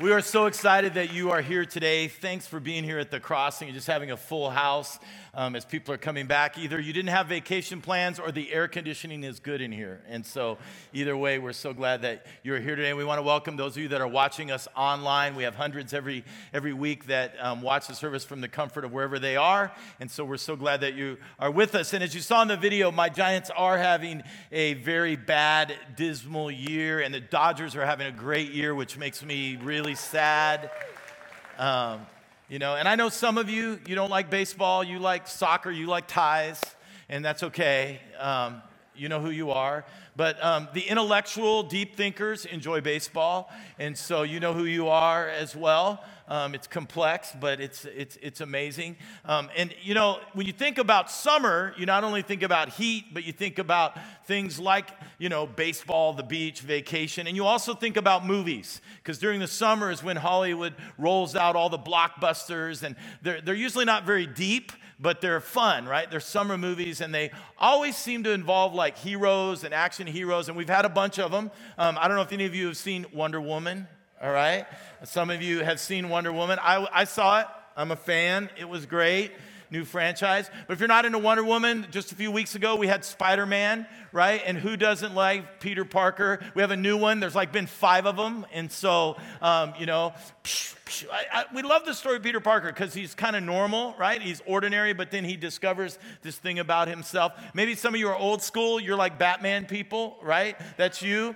We are so excited that you are here today. Thanks for being here at the crossing and just having a full house um, as people are coming back. Either you didn't have vacation plans or the air conditioning is good in here. And so, either way, we're so glad that you're here today. We want to welcome those of you that are watching us online. We have hundreds every, every week that um, watch the service from the comfort of wherever they are. And so, we're so glad that you are with us. And as you saw in the video, my Giants are having a very bad, dismal year, and the Dodgers are having a great year, which makes me really really sad. Um, you know, and I know some of you, you don't like baseball, you like soccer, you like ties, and that's okay. Um, you know who you are. But um, the intellectual, deep thinkers enjoy baseball, and so you know who you are as well. Um, it's complex, but it's, it's, it's amazing. Um, and you know, when you think about summer, you not only think about heat, but you think about things like, you know, baseball, the beach, vacation, and you also think about movies. Because during the summer is when Hollywood rolls out all the blockbusters, and they're, they're usually not very deep, but they're fun, right? They're summer movies, and they always seem to involve like heroes and action heroes, and we've had a bunch of them. Um, I don't know if any of you have seen Wonder Woman all right? Some of you have seen Wonder Woman. I, I saw it, I'm a fan. It was great. New franchise. But if you're not into Wonder Woman, just a few weeks ago we had Spider Man, right? And who doesn't like Peter Parker? We have a new one. There's like been five of them. And so, um, you know, I, I, we love the story of Peter Parker because he's kind of normal, right? He's ordinary, but then he discovers this thing about himself. Maybe some of you are old school. You're like Batman people, right? That's you.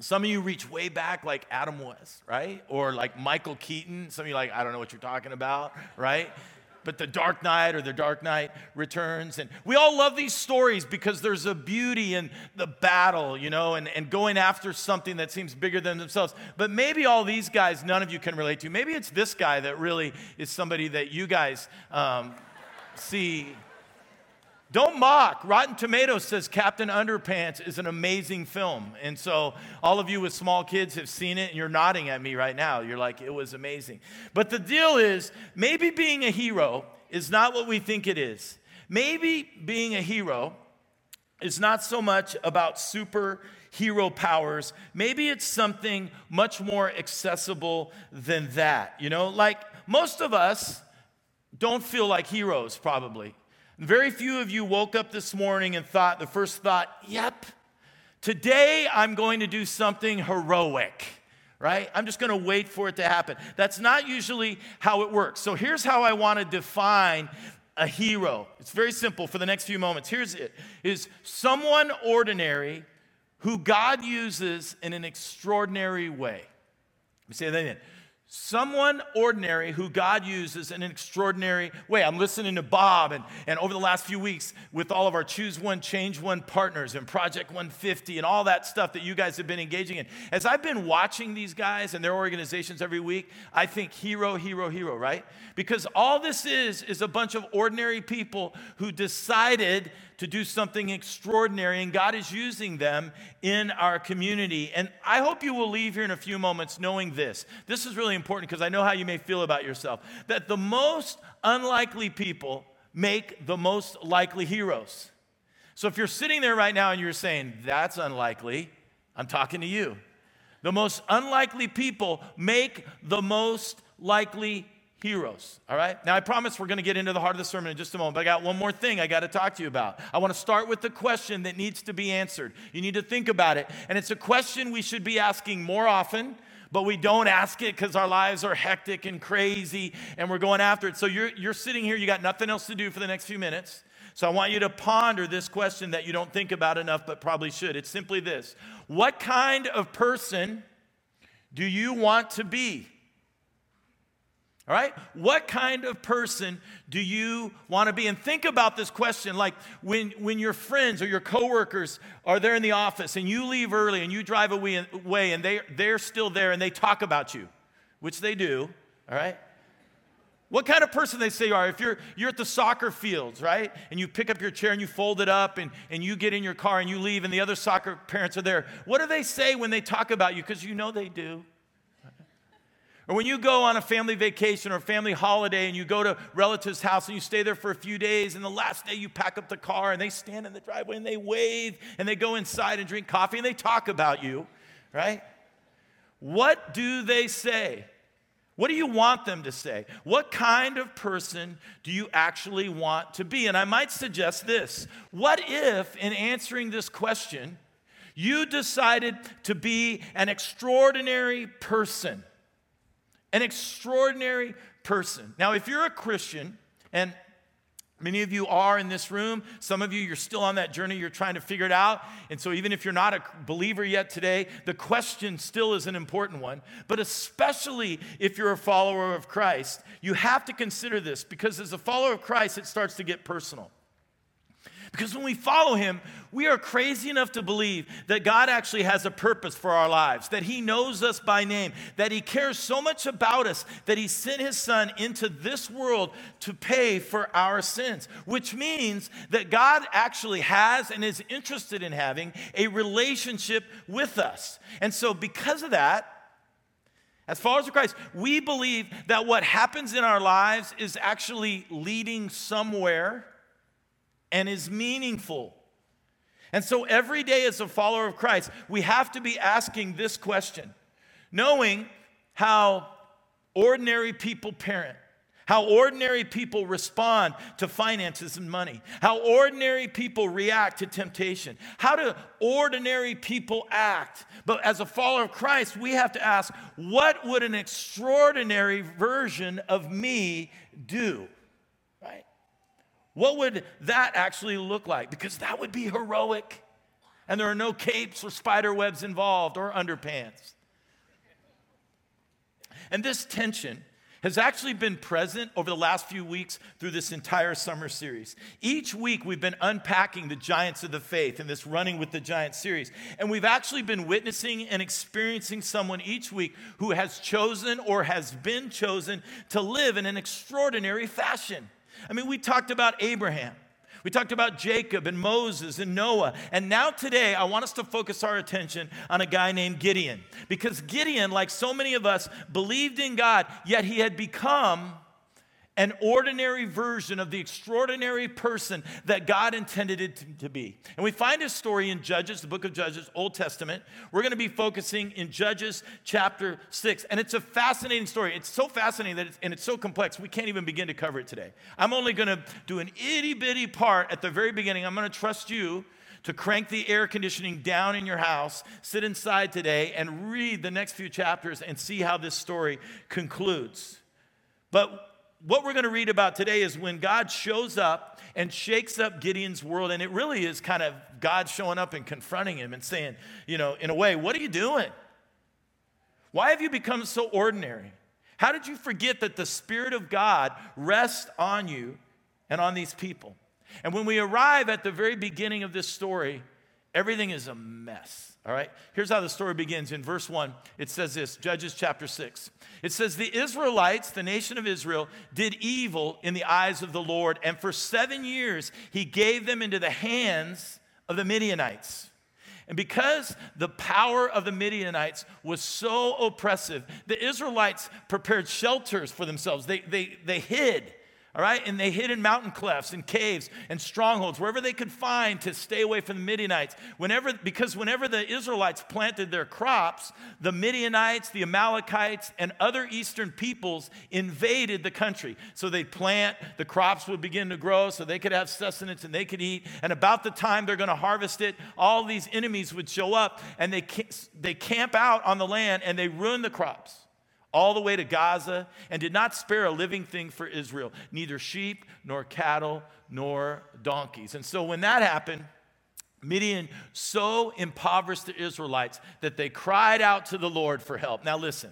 Some of you reach way back like Adam West, right? Or like Michael Keaton. Some of you like, I don't know what you're talking about, right? But the Dark Knight or the Dark Knight Returns. And we all love these stories because there's a beauty in the battle, you know, and, and going after something that seems bigger than themselves. But maybe all these guys, none of you can relate to. Maybe it's this guy that really is somebody that you guys um, see don't mock. Rotten Tomatoes says Captain Underpants is an amazing film. And so, all of you with small kids have seen it, and you're nodding at me right now. You're like, it was amazing. But the deal is, maybe being a hero is not what we think it is. Maybe being a hero is not so much about superhero powers. Maybe it's something much more accessible than that. You know, like most of us don't feel like heroes, probably. Very few of you woke up this morning and thought, the first thought, yep, today I'm going to do something heroic, right? I'm just going to wait for it to happen. That's not usually how it works. So here's how I want to define a hero. It's very simple for the next few moments. Here's it is someone ordinary who God uses in an extraordinary way. Let me say that again Someone ordinary who God uses in an extraordinary way. I'm listening to Bob, and, and over the last few weeks, with all of our Choose One, Change One partners and Project 150 and all that stuff that you guys have been engaging in. As I've been watching these guys and their organizations every week, I think hero, hero, hero, right? Because all this is, is a bunch of ordinary people who decided to do something extraordinary, and God is using them in our community. And I hope you will leave here in a few moments knowing this. This is really important because I know how you may feel about yourself. That the most unlikely people make the most likely heroes. So if you're sitting there right now and you're saying, that's unlikely, I'm talking to you. The most unlikely people make the most likely heroes. All right? Now, I promise we're going to get into the heart of the sermon in just a moment, but I got one more thing I got to talk to you about. I want to start with the question that needs to be answered. You need to think about it. And it's a question we should be asking more often. But we don't ask it because our lives are hectic and crazy and we're going after it. So you're, you're sitting here, you got nothing else to do for the next few minutes. So I want you to ponder this question that you don't think about enough, but probably should. It's simply this What kind of person do you want to be? All right? What kind of person do you want to be? And think about this question like when, when your friends or your coworkers are there in the office and you leave early and you drive away and they, they're still there and they talk about you, which they do, all right? What kind of person they say you are? If you're, you're at the soccer fields, right? And you pick up your chair and you fold it up and, and you get in your car and you leave and the other soccer parents are there. What do they say when they talk about you? Because you know they do. Or when you go on a family vacation or family holiday and you go to relatives' house and you stay there for a few days, and the last day you pack up the car and they stand in the driveway and they wave and they go inside and drink coffee and they talk about you, right? What do they say? What do you want them to say? What kind of person do you actually want to be? And I might suggest this What if, in answering this question, you decided to be an extraordinary person? An extraordinary person. Now, if you're a Christian, and Many of you are in this room. Some of you, you're still on that journey. You're trying to figure it out. And so, even if you're not a believer yet today, the question still is an important one. But especially if you're a follower of Christ, you have to consider this because as a follower of Christ, it starts to get personal. Because when we follow him, we are crazy enough to believe that God actually has a purpose for our lives, that he knows us by name, that he cares so much about us that he sent his son into this world to pay for our sins, which means that God actually has and is interested in having a relationship with us. And so, because of that, as followers of Christ, we believe that what happens in our lives is actually leading somewhere and is meaningful. And so every day as a follower of Christ, we have to be asking this question, knowing how ordinary people parent, how ordinary people respond to finances and money, how ordinary people react to temptation, how do ordinary people act? But as a follower of Christ, we have to ask, what would an extraordinary version of me do? What would that actually look like? Because that would be heroic. And there are no capes or spider webs involved or underpants. And this tension has actually been present over the last few weeks through this entire summer series. Each week, we've been unpacking the giants of the faith in this Running with the Giants series. And we've actually been witnessing and experiencing someone each week who has chosen or has been chosen to live in an extraordinary fashion. I mean, we talked about Abraham. We talked about Jacob and Moses and Noah. And now, today, I want us to focus our attention on a guy named Gideon. Because Gideon, like so many of us, believed in God, yet he had become an ordinary version of the extraordinary person that God intended it to be. And we find his story in Judges, the book of Judges, Old Testament. We're going to be focusing in Judges chapter 6. And it's a fascinating story. It's so fascinating that it's, and it's so complex, we can't even begin to cover it today. I'm only going to do an itty bitty part at the very beginning. I'm going to trust you to crank the air conditioning down in your house, sit inside today, and read the next few chapters and see how this story concludes. But what we're going to read about today is when God shows up and shakes up Gideon's world. And it really is kind of God showing up and confronting him and saying, you know, in a way, what are you doing? Why have you become so ordinary? How did you forget that the Spirit of God rests on you and on these people? And when we arrive at the very beginning of this story, everything is a mess. All right? Here's how the story begins. In verse 1, it says this Judges chapter 6. It says, The Israelites, the nation of Israel, did evil in the eyes of the Lord, and for seven years he gave them into the hands of the Midianites. And because the power of the Midianites was so oppressive, the Israelites prepared shelters for themselves. They, they, they hid all right? And they hid in mountain clefts and caves and strongholds, wherever they could find to stay away from the Midianites. Whenever, because whenever the Israelites planted their crops, the Midianites, the Amalekites, and other eastern peoples invaded the country. So they'd plant, the crops would begin to grow so they could have sustenance and they could eat. And about the time they're going to harvest it, all these enemies would show up and they, they camp out on the land and they ruin the crops all the way to Gaza, and did not spare a living thing for Israel, neither sheep, nor cattle, nor donkeys. And so when that happened, Midian so impoverished the Israelites that they cried out to the Lord for help. Now, listen.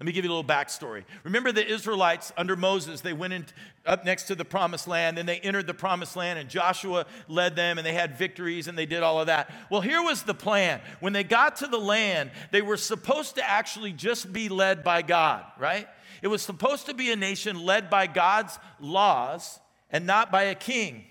Let me give you a little backstory. Remember the Israelites under Moses, they went in, up next to the promised land and they entered the promised land and Joshua led them and they had victories and they did all of that. Well, here was the plan. When they got to the land, they were supposed to actually just be led by God, right? It was supposed to be a nation led by God's laws and not by a king.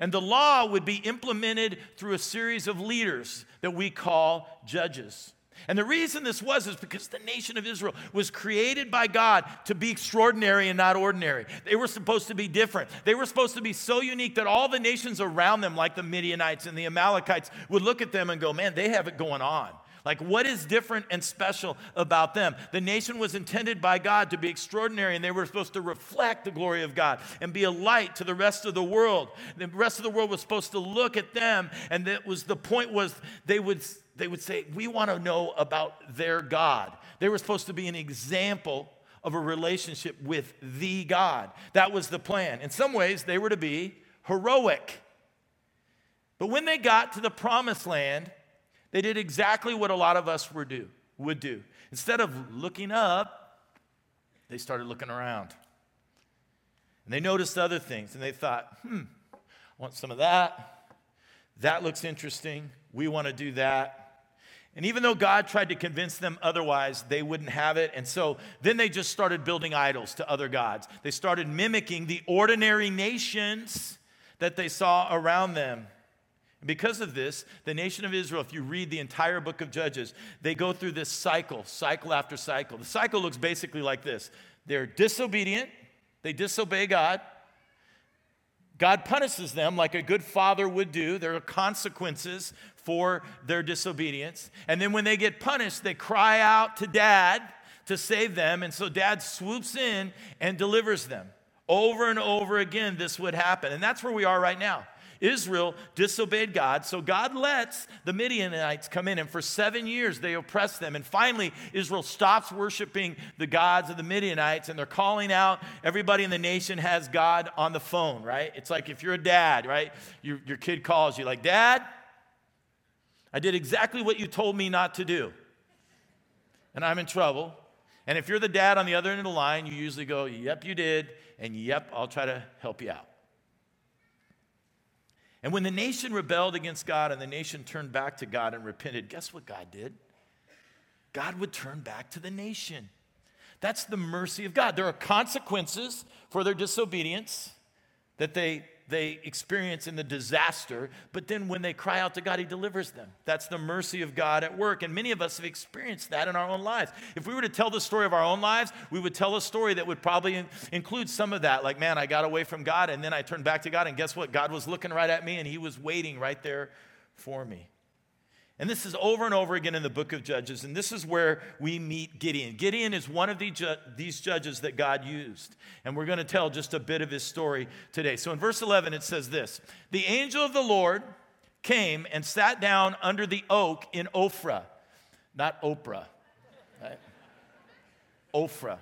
And the law would be implemented through a series of leaders that we call judges. And the reason this was is because the nation of Israel was created by God to be extraordinary and not ordinary. They were supposed to be different. They were supposed to be so unique that all the nations around them, like the Midianites and the Amalekites, would look at them and go, man, they have it going on. Like, what is different and special about them? The nation was intended by God to be extraordinary, and they were supposed to reflect the glory of God and be a light to the rest of the world. The rest of the world was supposed to look at them, and that was the point was they would they would say, "We want to know about their God." They were supposed to be an example of a relationship with the God. That was the plan. In some ways, they were to be heroic. But when they got to the promised land, they did exactly what a lot of us would do. Would do. Instead of looking up, they started looking around. And they noticed other things and they thought, hmm, I want some of that. That looks interesting. We want to do that. And even though God tried to convince them otherwise, they wouldn't have it. And so then they just started building idols to other gods. They started mimicking the ordinary nations that they saw around them. And because of this, the nation of Israel, if you read the entire book of Judges, they go through this cycle, cycle after cycle. The cycle looks basically like this they're disobedient, they disobey God. God punishes them like a good father would do. There are consequences for their disobedience. And then when they get punished, they cry out to dad to save them. And so dad swoops in and delivers them. Over and over again, this would happen. And that's where we are right now. Israel disobeyed God, so God lets the Midianites come in, and for seven years they oppress them. And finally, Israel stops worshiping the gods of the Midianites, and they're calling out. Everybody in the nation has God on the phone, right? It's like if you're a dad, right? Your, your kid calls you, like, Dad, I did exactly what you told me not to do, and I'm in trouble. And if you're the dad on the other end of the line, you usually go, Yep, you did, and yep, I'll try to help you out. And when the nation rebelled against God and the nation turned back to God and repented, guess what God did? God would turn back to the nation. That's the mercy of God. There are consequences for their disobedience that they they experience in the disaster, but then when they cry out to God, He delivers them. That's the mercy of God at work. And many of us have experienced that in our own lives. If we were to tell the story of our own lives, we would tell a story that would probably in- include some of that. Like, man, I got away from God and then I turned back to God, and guess what? God was looking right at me and He was waiting right there for me. And this is over and over again in the book of Judges. And this is where we meet Gideon. Gideon is one of the ju- these judges that God used. And we're going to tell just a bit of his story today. So in verse 11, it says this The angel of the Lord came and sat down under the oak in Ophrah, not Oprah, right? Ophrah.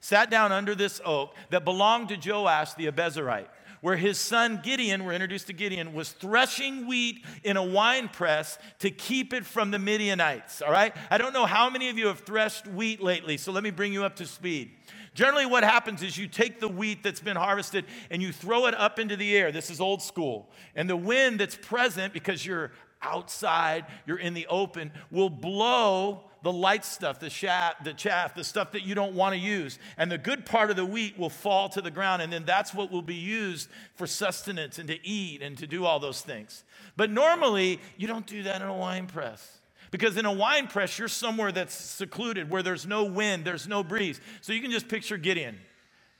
Sat down under this oak that belonged to Joash the Abiezrite where his son Gideon, we're introduced to Gideon, was threshing wheat in a wine press to keep it from the Midianites. All right? I don't know how many of you have threshed wheat lately, so let me bring you up to speed. Generally, what happens is you take the wheat that's been harvested and you throw it up into the air. This is old school. And the wind that's present, because you're outside, you're in the open, will blow the light stuff, the chaff, the chaff, the stuff that you don't want to use. And the good part of the wheat will fall to the ground, and then that's what will be used for sustenance and to eat and to do all those things. But normally, you don't do that in a wine press. Because in a wine press, you're somewhere that's secluded, where there's no wind, there's no breeze. So you can just picture Gideon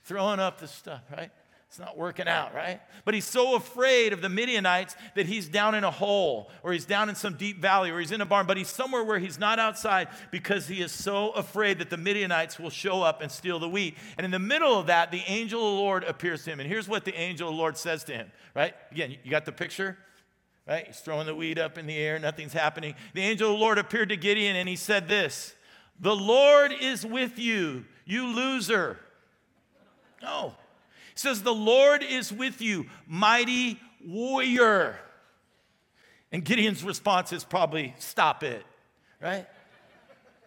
throwing up the stuff, right? It's not working out, right? But he's so afraid of the Midianites that he's down in a hole or he's down in some deep valley or he's in a barn, but he's somewhere where he's not outside because he is so afraid that the Midianites will show up and steal the wheat. And in the middle of that, the angel of the Lord appears to him. And here's what the angel of the Lord says to him, right? Again, you got the picture? Right? He's throwing the wheat up in the air, nothing's happening. The angel of the Lord appeared to Gideon and he said this The Lord is with you, you loser. No says, The Lord is with you, mighty warrior. And Gideon's response is probably, Stop it, right?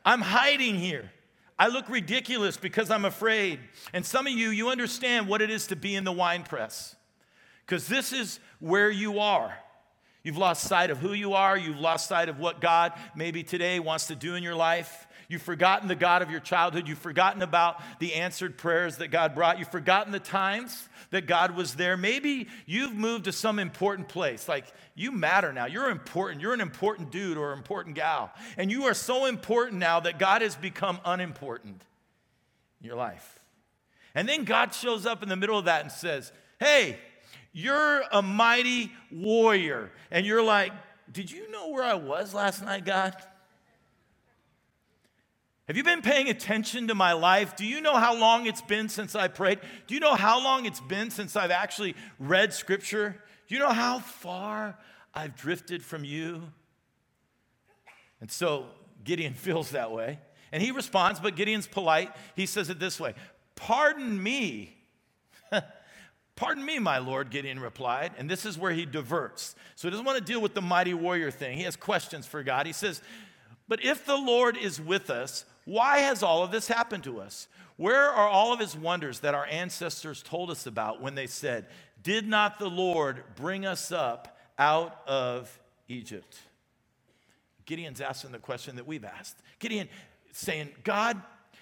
I'm hiding here. I look ridiculous because I'm afraid. And some of you, you understand what it is to be in the wine press because this is where you are. You've lost sight of who you are. You've lost sight of what God maybe today wants to do in your life. You've forgotten the God of your childhood. You've forgotten about the answered prayers that God brought. You've forgotten the times that God was there. Maybe you've moved to some important place. Like you matter now. You're important. You're an important dude or important gal. And you are so important now that God has become unimportant in your life. And then God shows up in the middle of that and says, Hey, you're a mighty warrior. And you're like, Did you know where I was last night, God? Have you been paying attention to my life? Do you know how long it's been since I prayed? Do you know how long it's been since I've actually read scripture? Do you know how far I've drifted from you? And so Gideon feels that way. And he responds, but Gideon's polite. He says it this way Pardon me. Pardon me, my Lord, Gideon replied. And this is where he diverts. So he doesn't want to deal with the mighty warrior thing. He has questions for God. He says, But if the Lord is with us, why has all of this happened to us? Where are all of his wonders that our ancestors told us about when they said, Did not the Lord bring us up out of Egypt? Gideon's asking the question that we've asked. Gideon saying, God,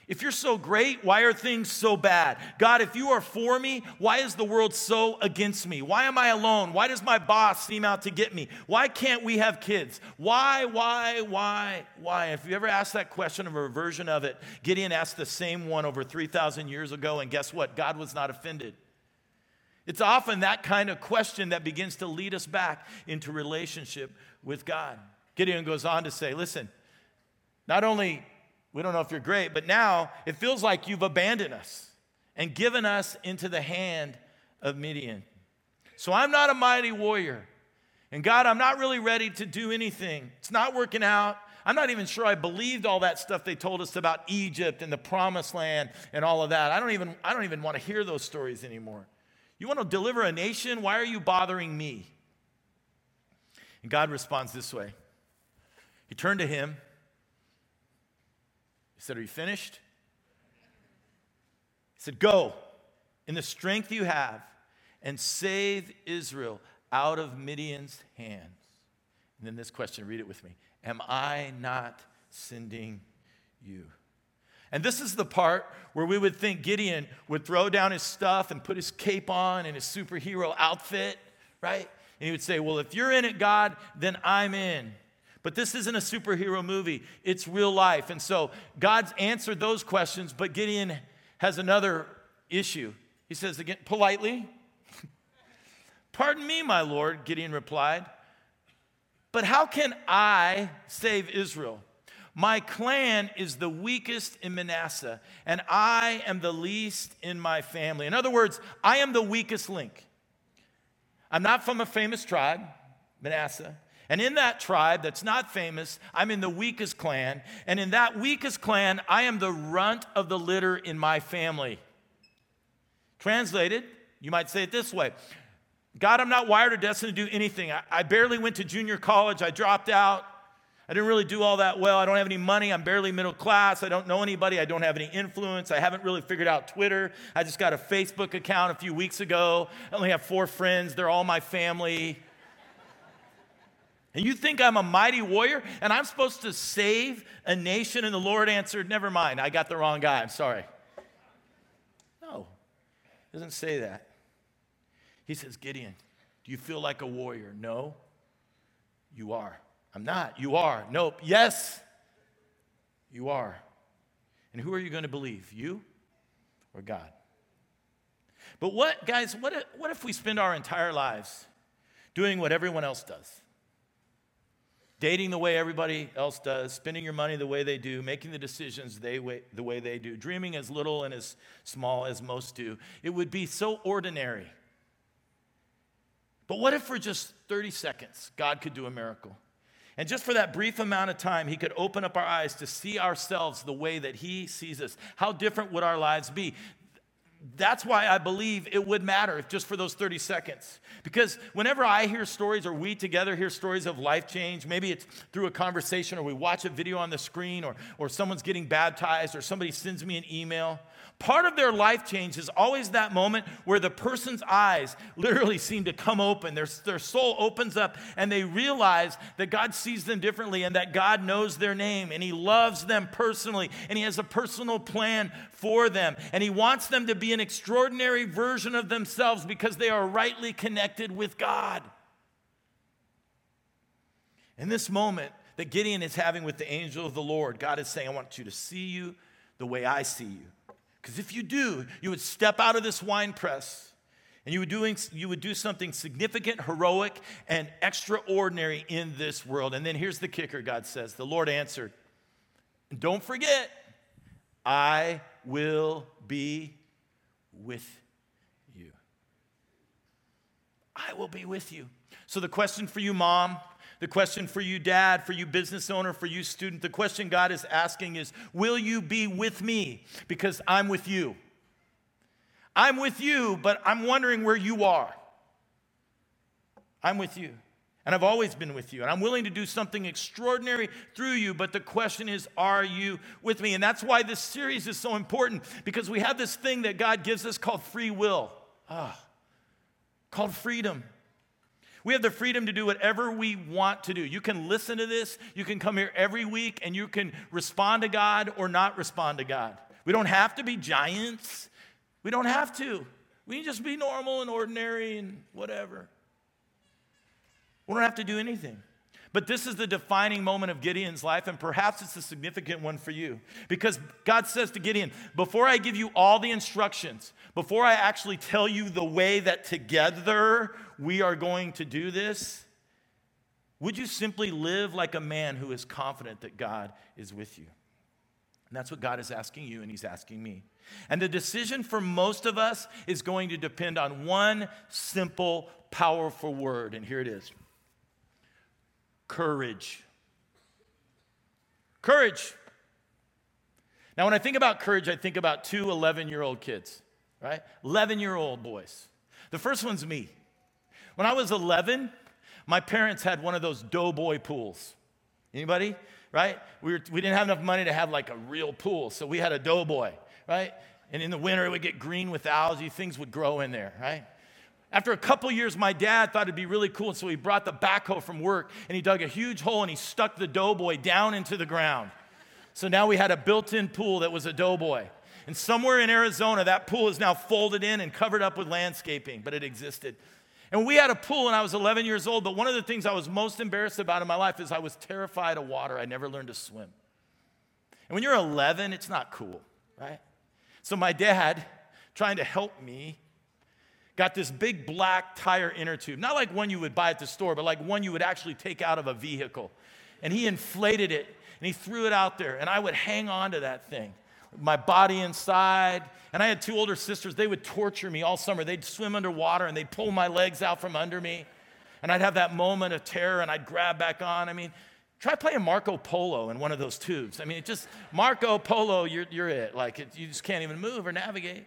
if you're so great, why are things so bad? God, if you are for me, why is the world so against me? Why am I alone? Why does my boss seem out to get me? Why can't we have kids? Why, why, why, why? If you ever ask that question or a version of it, Gideon asked the same one over 3,000 years ago, and guess what? God was not offended. It's often that kind of question that begins to lead us back into relationship with God. Gideon goes on to say, listen, not only we don't know if you're great, but now it feels like you've abandoned us and given us into the hand of Midian. So I'm not a mighty warrior. And God, I'm not really ready to do anything. It's not working out. I'm not even sure I believed all that stuff they told us about Egypt and the promised land and all of that. I don't even, I don't even want to hear those stories anymore. You want to deliver a nation? Why are you bothering me? And God responds this way He turned to him said, Are you finished? He said, Go in the strength you have and save Israel out of Midian's hands. And then this question, read it with me Am I not sending you? And this is the part where we would think Gideon would throw down his stuff and put his cape on and his superhero outfit, right? And he would say, Well, if you're in it, God, then I'm in. But this isn't a superhero movie, it's real life. And so God's answered those questions, but Gideon has another issue. He says again, politely, Pardon me, my Lord, Gideon replied, but how can I save Israel? My clan is the weakest in Manasseh, and I am the least in my family. In other words, I am the weakest link. I'm not from a famous tribe, Manasseh. And in that tribe that's not famous, I'm in the weakest clan. And in that weakest clan, I am the runt of the litter in my family. Translated, you might say it this way God, I'm not wired or destined to do anything. I, I barely went to junior college, I dropped out. I didn't really do all that well. I don't have any money. I'm barely middle class. I don't know anybody. I don't have any influence. I haven't really figured out Twitter. I just got a Facebook account a few weeks ago. I only have four friends. They're all my family. And you think I'm a mighty warrior and I'm supposed to save a nation? And the Lord answered, Never mind, I got the wrong guy. I'm sorry. No, it doesn't say that. He says, Gideon, do you feel like a warrior? No, you are. I'm not. You are. Nope. Yes, you are. And who are you going to believe? You or God? But what, guys, what if, what if we spend our entire lives doing what everyone else does? Dating the way everybody else does, spending your money the way they do, making the decisions they way, the way they do, dreaming as little and as small as most do. It would be so ordinary. But what if for just 30 seconds God could do a miracle? And just for that brief amount of time, He could open up our eyes to see ourselves the way that He sees us. How different would our lives be? That's why I believe it would matter if just for those 30 seconds. Because whenever I hear stories, or we together hear stories of life change, maybe it's through a conversation, or we watch a video on the screen, or, or someone's getting baptized, or somebody sends me an email, Part of their life change is always that moment where the person's eyes literally seem to come open. Their, their soul opens up and they realize that God sees them differently and that God knows their name and He loves them personally and He has a personal plan for them. And He wants them to be an extraordinary version of themselves because they are rightly connected with God. In this moment that Gideon is having with the angel of the Lord, God is saying, I want you to see you the way I see you. Because if you do, you would step out of this wine press and you would, doing, you would do something significant, heroic, and extraordinary in this world. And then here's the kicker God says The Lord answered, Don't forget, I will be with you. I will be with you. So, the question for you, mom, the question for you, dad, for you, business owner, for you, student, the question God is asking is Will you be with me? Because I'm with you. I'm with you, but I'm wondering where you are. I'm with you. And I've always been with you. And I'm willing to do something extraordinary through you. But the question is, are you with me? And that's why this series is so important because we have this thing that God gives us called free will, ah, called freedom. We have the freedom to do whatever we want to do. You can listen to this, you can come here every week, and you can respond to God or not respond to God. We don't have to be giants, we don't have to. We can just be normal and ordinary and whatever. We don't have to do anything. But this is the defining moment of Gideon's life, and perhaps it's a significant one for you. Because God says to Gideon, Before I give you all the instructions, before I actually tell you the way that together we are going to do this, would you simply live like a man who is confident that God is with you? And that's what God is asking you, and He's asking me. And the decision for most of us is going to depend on one simple, powerful word, and here it is courage. Courage. Now, when I think about courage, I think about two 11 year old kids, right? 11 year old boys. The first one's me. When I was 11, my parents had one of those doughboy pools. Anybody? Right? We, were, we didn't have enough money to have like a real pool, so we had a doughboy, right? And in the winter, it would get green with algae, things would grow in there, right? After a couple years, my dad thought it'd be really cool, so he brought the backhoe from work and he dug a huge hole and he stuck the doughboy down into the ground. So now we had a built in pool that was a doughboy. And somewhere in Arizona, that pool is now folded in and covered up with landscaping, but it existed. And we had a pool when I was 11 years old, but one of the things I was most embarrassed about in my life is I was terrified of water. I never learned to swim. And when you're 11, it's not cool, right? So my dad, trying to help me, got this big black tire inner tube, not like one you would buy at the store, but like one you would actually take out of a vehicle. And he inflated it and he threw it out there, and I would hang on to that thing, my body inside. And I had two older sisters, they would torture me all summer. They'd swim underwater and they'd pull my legs out from under me. And I'd have that moment of terror and I'd grab back on. I mean, try playing Marco Polo in one of those tubes. I mean, it just, Marco Polo, you're, you're it. Like, it, you just can't even move or navigate.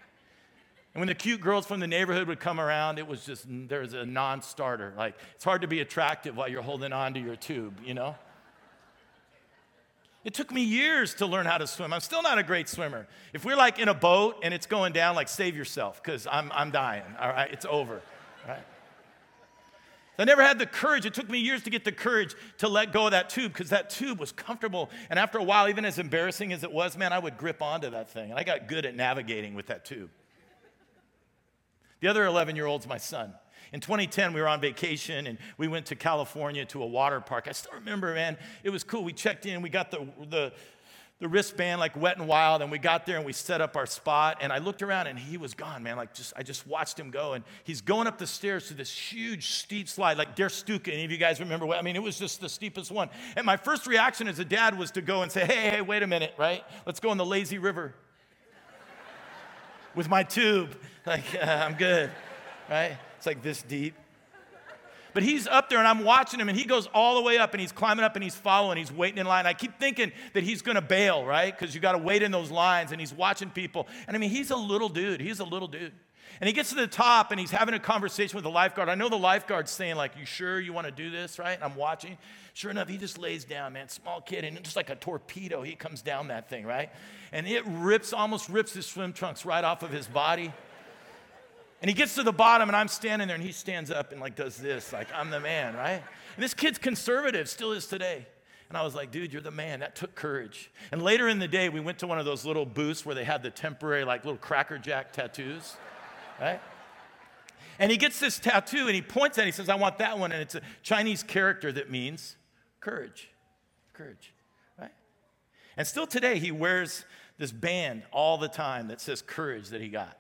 And when the cute girls from the neighborhood would come around, it was just, there was a non starter. Like, it's hard to be attractive while you're holding on to your tube, you know? It took me years to learn how to swim. I'm still not a great swimmer. If we're like in a boat and it's going down, like save yourself, because I'm, I'm dying, all right? It's over, right? I never had the courage. It took me years to get the courage to let go of that tube because that tube was comfortable. And after a while, even as embarrassing as it was, man, I would grip onto that thing. And I got good at navigating with that tube. The other 11 year old's my son. In 2010, we were on vacation and we went to California to a water park. I still remember, man, it was cool. We checked in, we got the, the, the wristband like wet and wild, and we got there and we set up our spot. And I looked around and he was gone, man. Like just I just watched him go, and he's going up the stairs to this huge steep slide, like Der Stuka. Any of you guys remember what? I mean, it was just the steepest one. And my first reaction as a dad was to go and say, "Hey, hey, wait a minute, right? Let's go in the lazy river." With my tube. Like, uh, I'm good, right? It's like this deep. But he's up there and I'm watching him and he goes all the way up and he's climbing up and he's following, he's waiting in line. I keep thinking that he's gonna bail, right? Because you gotta wait in those lines and he's watching people. And I mean, he's a little dude, he's a little dude. And he gets to the top and he's having a conversation with the lifeguard. I know the lifeguard's saying, like, you sure you wanna do this, right? And I'm watching. Sure enough, he just lays down, man, small kid, and just like a torpedo, he comes down that thing, right? And it rips, almost rips his swim trunks right off of his body. And he gets to the bottom, and I'm standing there, and he stands up and like does this, like I'm the man, right? And this kid's conservative, still is today. And I was like, dude, you're the man. That took courage. And later in the day, we went to one of those little booths where they had the temporary, like little Cracker Jack tattoos, right? And he gets this tattoo and he points at it. And he says, I want that one. And it's a Chinese character that means Courage. Courage, right? And still today, he wears this band all the time that says courage that he got.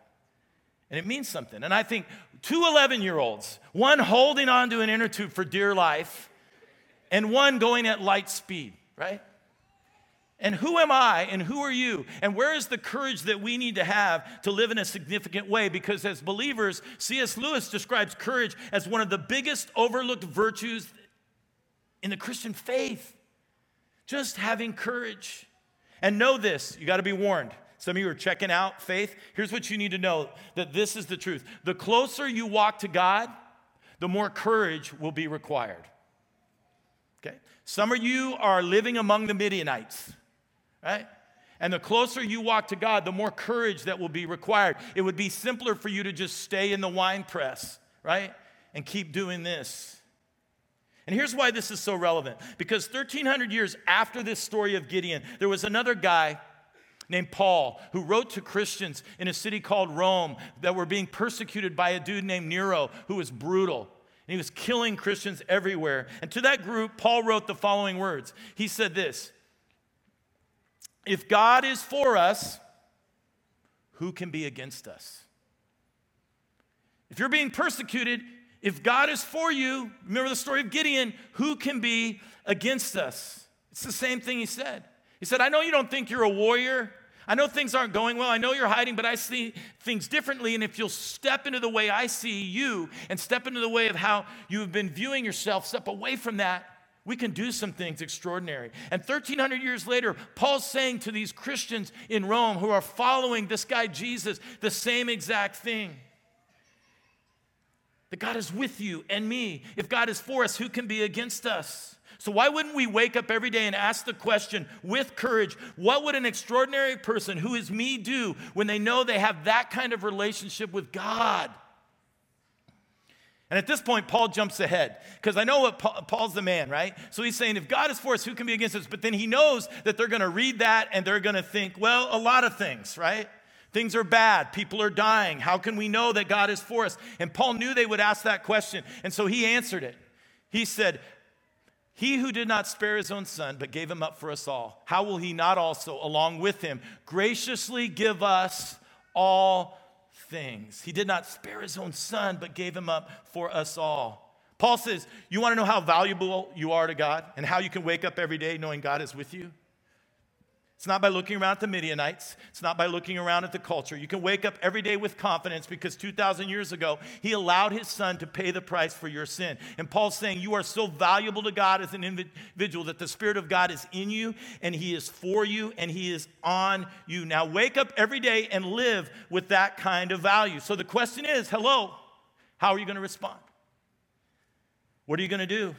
And it means something. And I think two 11 year olds, one holding on to an inner tube for dear life, and one going at light speed, right? And who am I and who are you? And where is the courage that we need to have to live in a significant way? Because as believers, C.S. Lewis describes courage as one of the biggest overlooked virtues in the Christian faith. Just having courage. And know this, you got to be warned. Some of you are checking out faith. Here's what you need to know that this is the truth. The closer you walk to God, the more courage will be required. Okay? Some of you are living among the Midianites right? And the closer you walk to God, the more courage that will be required. It would be simpler for you to just stay in the wine press, right? And keep doing this. And here's why this is so relevant because 1300 years after this story of Gideon, there was another guy named Paul who wrote to Christians in a city called Rome that were being persecuted by a dude named Nero who was brutal. And he was killing Christians everywhere. And to that group, Paul wrote the following words He said this if God is for us, who can be against us? If you're being persecuted, if God is for you, remember the story of Gideon, who can be against us? It's the same thing he said. He said, I know you don't think you're a warrior. I know things aren't going well. I know you're hiding, but I see things differently. And if you'll step into the way I see you and step into the way of how you have been viewing yourself, step away from that, we can do some things extraordinary. And 1300 years later, Paul's saying to these Christians in Rome who are following this guy Jesus the same exact thing. That God is with you and me. If God is for us, who can be against us? So, why wouldn't we wake up every day and ask the question with courage what would an extraordinary person who is me do when they know they have that kind of relationship with God? And at this point, Paul jumps ahead because I know what Paul, Paul's the man, right? So he's saying, if God is for us, who can be against us? But then he knows that they're going to read that and they're going to think, well, a lot of things, right? Things are bad. People are dying. How can we know that God is for us? And Paul knew they would ask that question. And so he answered it. He said, He who did not spare his own son, but gave him up for us all, how will he not also, along with him, graciously give us all things. He did not spare his own son, but gave him up for us all. Paul says, You want to know how valuable you are to God and how you can wake up every day knowing God is with you? It's not by looking around at the Midianites. It's not by looking around at the culture. You can wake up every day with confidence because 2,000 years ago, he allowed his son to pay the price for your sin. And Paul's saying, You are so valuable to God as an individual that the Spirit of God is in you and he is for you and he is on you. Now, wake up every day and live with that kind of value. So the question is hello, how are you going to respond? What are you going to do?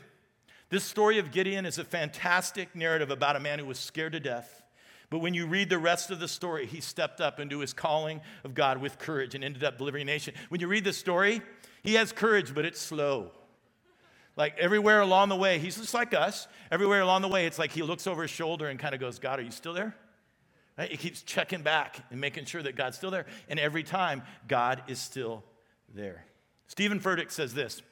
This story of Gideon is a fantastic narrative about a man who was scared to death but when you read the rest of the story, he stepped up into his calling of God with courage and ended up delivering a nation. When you read the story, he has courage, but it's slow. Like everywhere along the way, he's just like us. Everywhere along the way, it's like he looks over his shoulder and kind of goes, God, are you still there? Right? He keeps checking back and making sure that God's still there. And every time, God is still there. Steven Furtick says this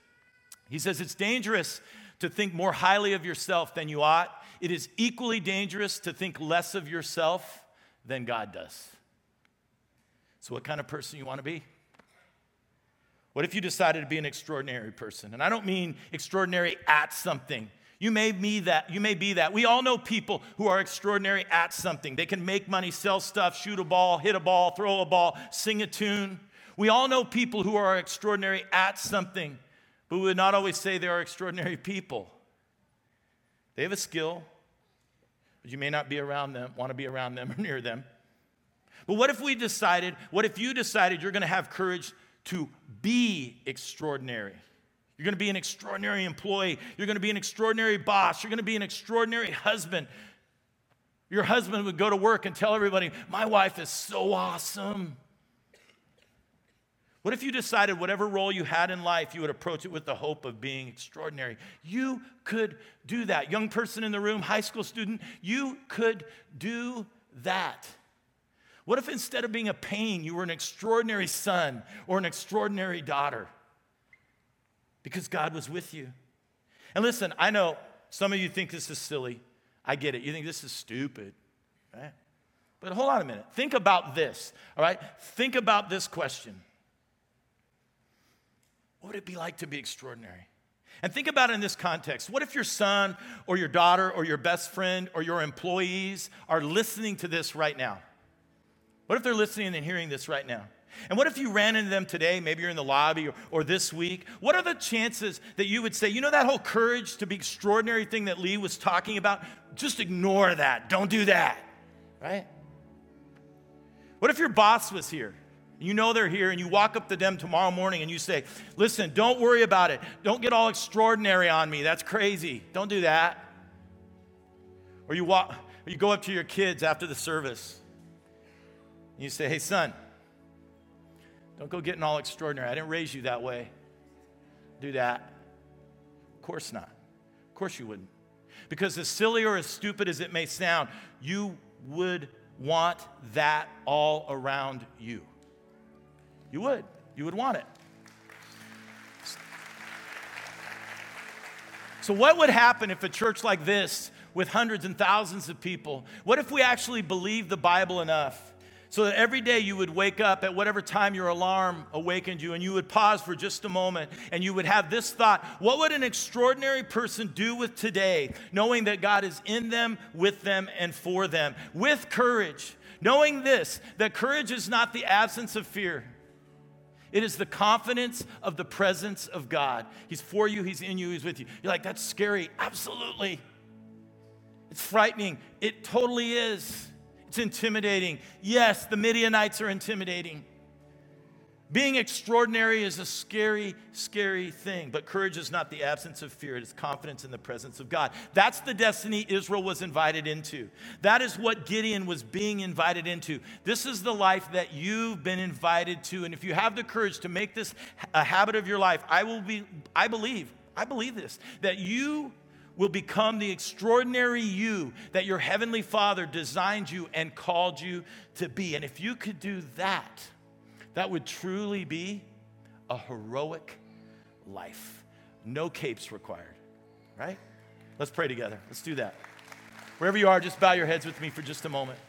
He says, It's dangerous to think more highly of yourself than you ought it is equally dangerous to think less of yourself than God does. So, what kind of person you want to be? What if you decided to be an extraordinary person? And I don't mean extraordinary at something. You may be that. You may be that. We all know people who are extraordinary at something. They can make money, sell stuff, shoot a ball, hit a ball, throw a ball, sing a tune. We all know people who are extraordinary at something, but we would not always say they are extraordinary people. They have a skill, but you may not be around them, want to be around them or near them. But what if we decided, what if you decided you're going to have courage to be extraordinary? You're going to be an extraordinary employee. You're going to be an extraordinary boss. You're going to be an extraordinary husband. Your husband would go to work and tell everybody, My wife is so awesome. What if you decided whatever role you had in life, you would approach it with the hope of being extraordinary? You could do that. Young person in the room, high school student, you could do that. What if instead of being a pain, you were an extraordinary son or an extraordinary daughter? Because God was with you. And listen, I know some of you think this is silly. I get it. You think this is stupid, right? But hold on a minute. Think about this, all right? Think about this question what would it be like to be extraordinary? And think about it in this context. What if your son or your daughter or your best friend or your employees are listening to this right now? What if they're listening and hearing this right now? And what if you ran into them today? Maybe you're in the lobby or, or, this week. What are the chances that you would say, you know, that whole courage to be extraordinary thing that Lee was talking about? Just ignore that. Don't do that. Right? What if your boss was here? You know they're here, and you walk up to them tomorrow morning and you say, Listen, don't worry about it. Don't get all extraordinary on me. That's crazy. Don't do that. Or you, walk, or you go up to your kids after the service and you say, Hey, son, don't go getting all extraordinary. I didn't raise you that way. Do that. Of course not. Of course you wouldn't. Because as silly or as stupid as it may sound, you would want that all around you. You would. You would want it. So, what would happen if a church like this, with hundreds and thousands of people, what if we actually believed the Bible enough so that every day you would wake up at whatever time your alarm awakened you and you would pause for just a moment and you would have this thought what would an extraordinary person do with today, knowing that God is in them, with them, and for them, with courage? Knowing this, that courage is not the absence of fear. It is the confidence of the presence of God. He's for you, He's in you, He's with you. You're like, that's scary. Absolutely. It's frightening. It totally is. It's intimidating. Yes, the Midianites are intimidating. Being extraordinary is a scary, scary thing, but courage is not the absence of fear, it is confidence in the presence of God. That's the destiny Israel was invited into. That is what Gideon was being invited into. This is the life that you've been invited to. And if you have the courage to make this a habit of your life, I will be, I believe, I believe this, that you will become the extraordinary you that your heavenly Father designed you and called you to be. And if you could do that, that would truly be a heroic life. No capes required, right? Let's pray together. Let's do that. Wherever you are, just bow your heads with me for just a moment.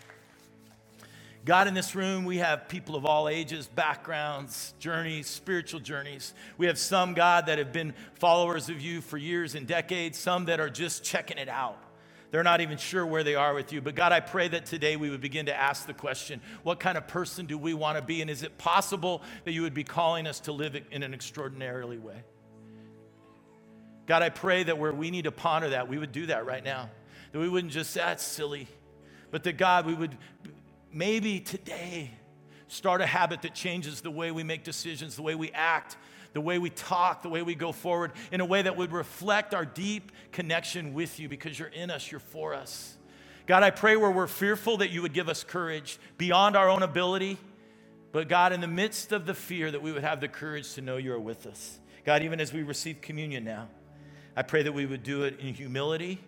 God, in this room, we have people of all ages, backgrounds, journeys, spiritual journeys. We have some, God, that have been followers of you for years and decades, some that are just checking it out. They're not even sure where they are with you. But God, I pray that today we would begin to ask the question what kind of person do we want to be? And is it possible that you would be calling us to live in an extraordinarily way? God, I pray that where we need to ponder that, we would do that right now. That we wouldn't just say, that's silly, but that God, we would maybe today start a habit that changes the way we make decisions, the way we act, the way we talk, the way we go forward in a way that would reflect our deep connection with you because you're in us, you're for us. God, I pray where we're fearful that you would give us courage beyond our own ability. But God, in the midst of the fear, that we would have the courage to know you are with us. God, even as we receive communion now, I pray that we would do it in humility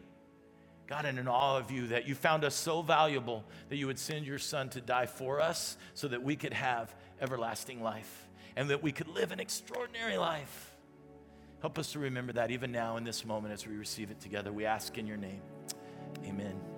God, and in awe of you, that you found us so valuable that you would send your son to die for us so that we could have everlasting life and that we could live an extraordinary life. Help us to remember that even now in this moment as we receive it together. We ask in your name. Amen.